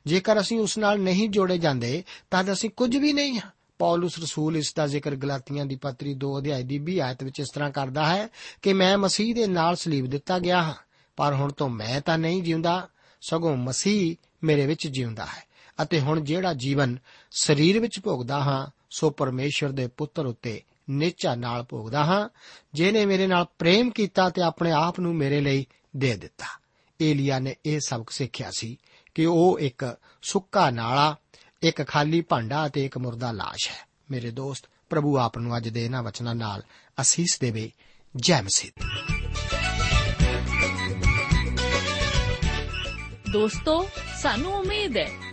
ਜੇਕਰ ਅਸੀਂ ਉਸ ਨਾਲ ਨਹੀਂ ਜੋੜੇ ਜਾਂਦੇ, ਤਦ ਅਸੀਂ ਕੁਝ ਵੀ ਨਹੀਂ ਹਾਂ। ਪੌਲਸ ਰਸੂਲ ਇਸ ਦਾ ਜ਼ਿਕਰ ਗਲਾਤੀਆਂ ਦੀ ਪੱਤਰੀ 2 ਅਧਿਆਇ ਦੀ 20 ਆਇਤ ਵਿੱਚ ਇਸ ਤਰ੍ਹਾਂ ਕਰਦਾ ਹੈ ਕਿ ਮੈਂ ਮਸੀਹ ਦੇ ਨਾਲ ਸਲੀਬ ਦਿੱਤਾ ਗਿਆ ਹਾਂ, ਪਰ ਹੁਣ ਤੋਂ ਮੈਂ ਤਾਂ ਨਹੀਂ ਜਿਉਂਦਾ, ਸਗੋਂ ਮਸੀਹ ਮੇਰੇ ਵਿੱਚ ਜਿਉਂਦਾ ਹੈ। ਅਤੇ ਹੁਣ ਜਿਹੜਾ ਜੀਵਨ ਸਰੀਰ ਵਿੱਚ ਭੋਗਦਾ ਹਾਂ, ਸੋ ਪਰਮੇਸ਼ਰ ਦੇ ਪੁੱਤਰ ਉੱਤੇ ਨਿਚਾ ਨਾਲ ਭੋਗਦਾ ਹਾਂ। ਜਿਨੇ ਮੇਰੇ ਨਾਲ ਪ੍ਰੇਮ ਕੀਤਾ ਤੇ ਆਪਣੇ ਆਪ ਨੂੰ ਮੇਰੇ ਲਈ ਦੇ ਦਿੱਤਾ। ਏਲੀਆ ਨੇ ਇਹ ਸਬਕ ਸਿੱਖਿਆ ਸੀ ਕਿ ਉਹ ਇੱਕ ਸੁੱਕਾ ਨਾਲਾ, ਇੱਕ ਖਾਲੀ ਭਾਂਡਾ ਅਤੇ ਇੱਕ ਮੁਰਦਾ ਲਾਸ਼ ਹੈ। ਮੇਰੇ ਦੋਸਤ, ਪ੍ਰਭੂ ਆਪ ਨੂੰ ਅੱਜ ਦੇ ਇਹਨਾਂ ਵਚਨਾਂ ਨਾਲ ਅਸੀਸ ਦੇਵੇ। ਜੈ ਮਸੀਹ। ਦੋਸਤੋ, ਸਾਨੂੰ ਉਮੀਦ ਹੈ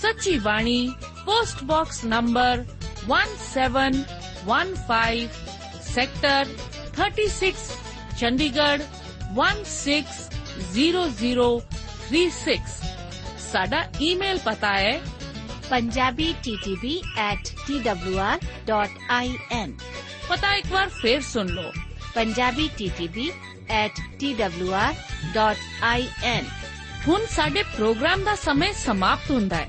Sachi Bani post box number 1715 sector 36 Chandigarh 160036 ਸਾਡਾ ਈਮੇਲ ਪਤਾ ਹੈ punjabi ttb at twr.in ਪਤਾ ਇੱਕ ਵਾਰ ਫੇਰ ਸੁਣ ਲਓ punjabi ttb at twr.in ਹੁਣ ਸਾਡੇ ਪ੍ਰੋਗਰਾਮ ਦਾ ਸਮੇਂ ਸਮਾਪਤ ਹੁੰਦਾ ਹੈ